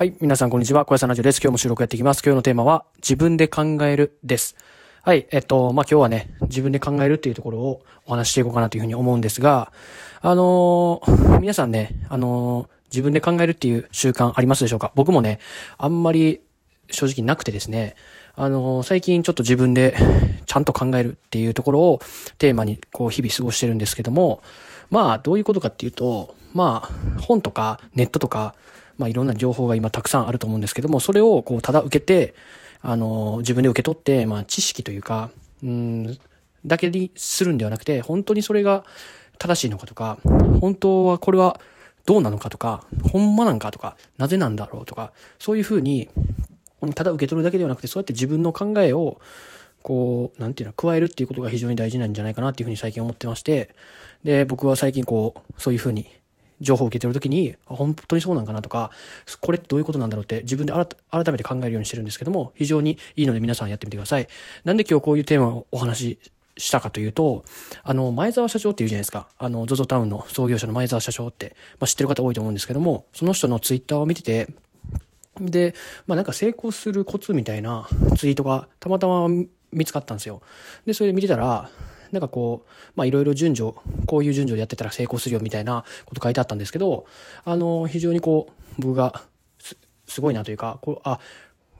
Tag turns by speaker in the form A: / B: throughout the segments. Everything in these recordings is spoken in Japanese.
A: はい。皆さん、こんにちは。小屋さんラジオです。今日も収録やっていきます。今日のテーマは、自分で考えるです。はい。えっと、まあ、今日はね、自分で考えるっていうところをお話していこうかなというふうに思うんですが、あのー、皆さんね、あのー、自分で考えるっていう習慣ありますでしょうか？僕もね、あんまり正直なくてですね、あのー、最近ちょっと自分でちゃんと考えるっていうところをテーマにこう日々過ごしてるんですけども、まあ、どういうことかっていうと、まあ、本とかネットとか、まあいろんな情報が今たくさんあると思うんですけども、それをこうただ受けて、あの、自分で受け取って、まあ知識というか、うん、だけにするんではなくて、本当にそれが正しいのかとか、本当はこれはどうなのかとか、ほんまなんかとか、なぜなんだろうとか、そういうふうに、ただ受け取るだけではなくて、そうやって自分の考えを、こう、なんていうの、加えるっていうことが非常に大事なんじゃないかなっていうふうに最近思ってまして、で、僕は最近こう、そういうふうに情報を受けてるときに、本当にそうなんかなとか、これってどういうことなんだろうって自分で改めて考えるようにしてるんですけども、非常にいいので皆さんやってみてください。なんで今日こういうテーマをお話ししたかというと、あの、前澤社長っていうじゃないですか。あの、ZOZO タウンの創業者の前澤社長って、まあ、知ってる方多いと思うんですけども、その人のツイッターを見てて、で、まあなんか成功するコツみたいなツイートがたまたま見つかったんですよ。で、それで見てたら、なんかこう、まあいろいろ順序、こういう順序でやってたら成功するよみたいなこと書いてあったんですけど、あの、非常にこう、僕がす、すごいなというか、こう、あ、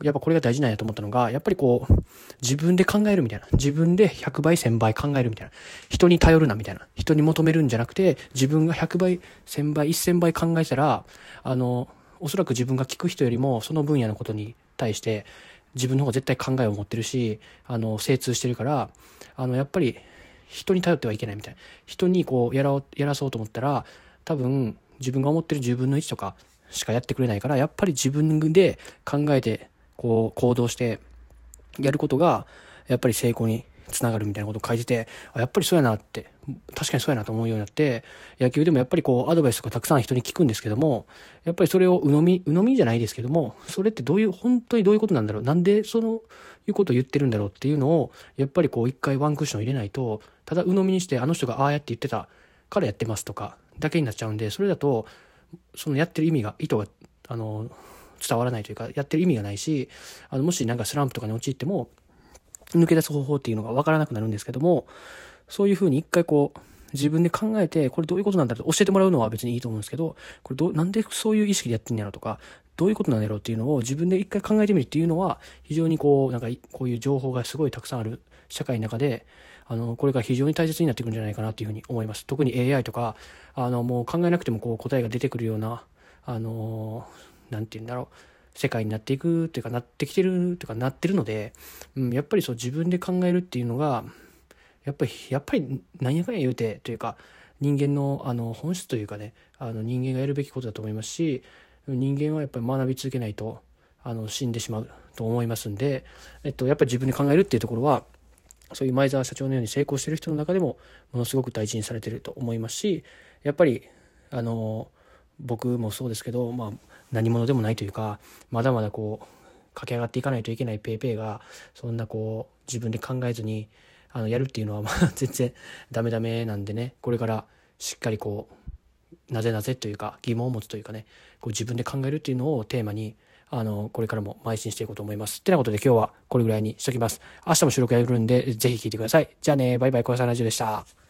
A: やっぱこれが大事なんやと思ったのが、やっぱりこう、自分で考えるみたいな。自分で100倍、1000倍考えるみたいな。人に頼るなみたいな。人に求めるんじゃなくて、自分が100倍、1000倍、1000倍考えたら、あの、おそらく自分が聞く人よりも、その分野のことに対して、自分の方が絶対考えを持ってるし、あの、精通してるから、あの、やっぱり、人に頼ってはいけないみたいな。人にこう、やら、やらそうと思ったら、多分、自分が思ってる10分の1とかしかやってくれないから、やっぱり自分で考えて、こう、行動して、やることが、やっぱり成功につながるみたいなことを感じてて、やっぱりそうやなって、確かにそうやなと思うようになって、野球でもやっぱりこう、アドバイスとかたくさん人に聞くんですけども、やっぱりそれを鵜呑み、鵜呑みじゃないですけども、それってどういう、本当にどういうことなんだろう？なんでその、いうことを言ってるんだろうっていうのを、やっぱりこう一回ワンクッション入れないと、ただ鵜呑みにしてあの人がああやって言ってたからやってますとか、だけになっちゃうんで、それだと、そのやってる意味が、意図が、あの、伝わらないというか、やってる意味がないし、あの、もしなんかスランプとかに陥っても、抜け出す方法っていうのがわからなくなるんですけども、そういうふうに一回こう、自分で考えて、これどういうことなんだろうと教えてもらうのは別にいいと思うんですけど、これど、なんでそういう意識でやってんやろとか、どういうことなんやろうっていうのを自分で一回考えてみるっていうのは、非常にこう、なんか、こういう情報がすごいたくさんある社会の中で、あの、これが非常に大切になってくるんじゃないかなっていうふうに思います。特に AI とか、あの、もう考えなくてもこう答えが出てくるような、あの、なんて言うんだろう。世界になっていくっていうかなってきてるっていうかなってるので、うん、やっぱりそう自分で考えるっていうのがやっぱりやっぱり何やかんや言うてというか人間のあの本質というかねあの人間がやるべきことだと思いますし人間はやっぱり学び続けないとあの死んでしまうと思いますんで、えっと、やっぱり自分で考えるっていうところはそういう前澤社長のように成功してる人の中でもものすごく大事にされてると思いますしやっぱりあの僕もそうですけど、まあ、何者でもないというかまだまだこう駆け上がっていかないといけない PayPay がそんなこう自分で考えずにあのやるっていうのは まあ全然ダメダメなんでねこれからしっかりこうなぜなぜというか疑問を持つというかねこう自分で考えるっていうのをテーマにあのこれからも邁進していこうと思います。ってなことで今日はこれぐらいにしときます。明日も収録やるんでぜひ聞いてください。じゃあねバイバイ小屋さんラジオでした。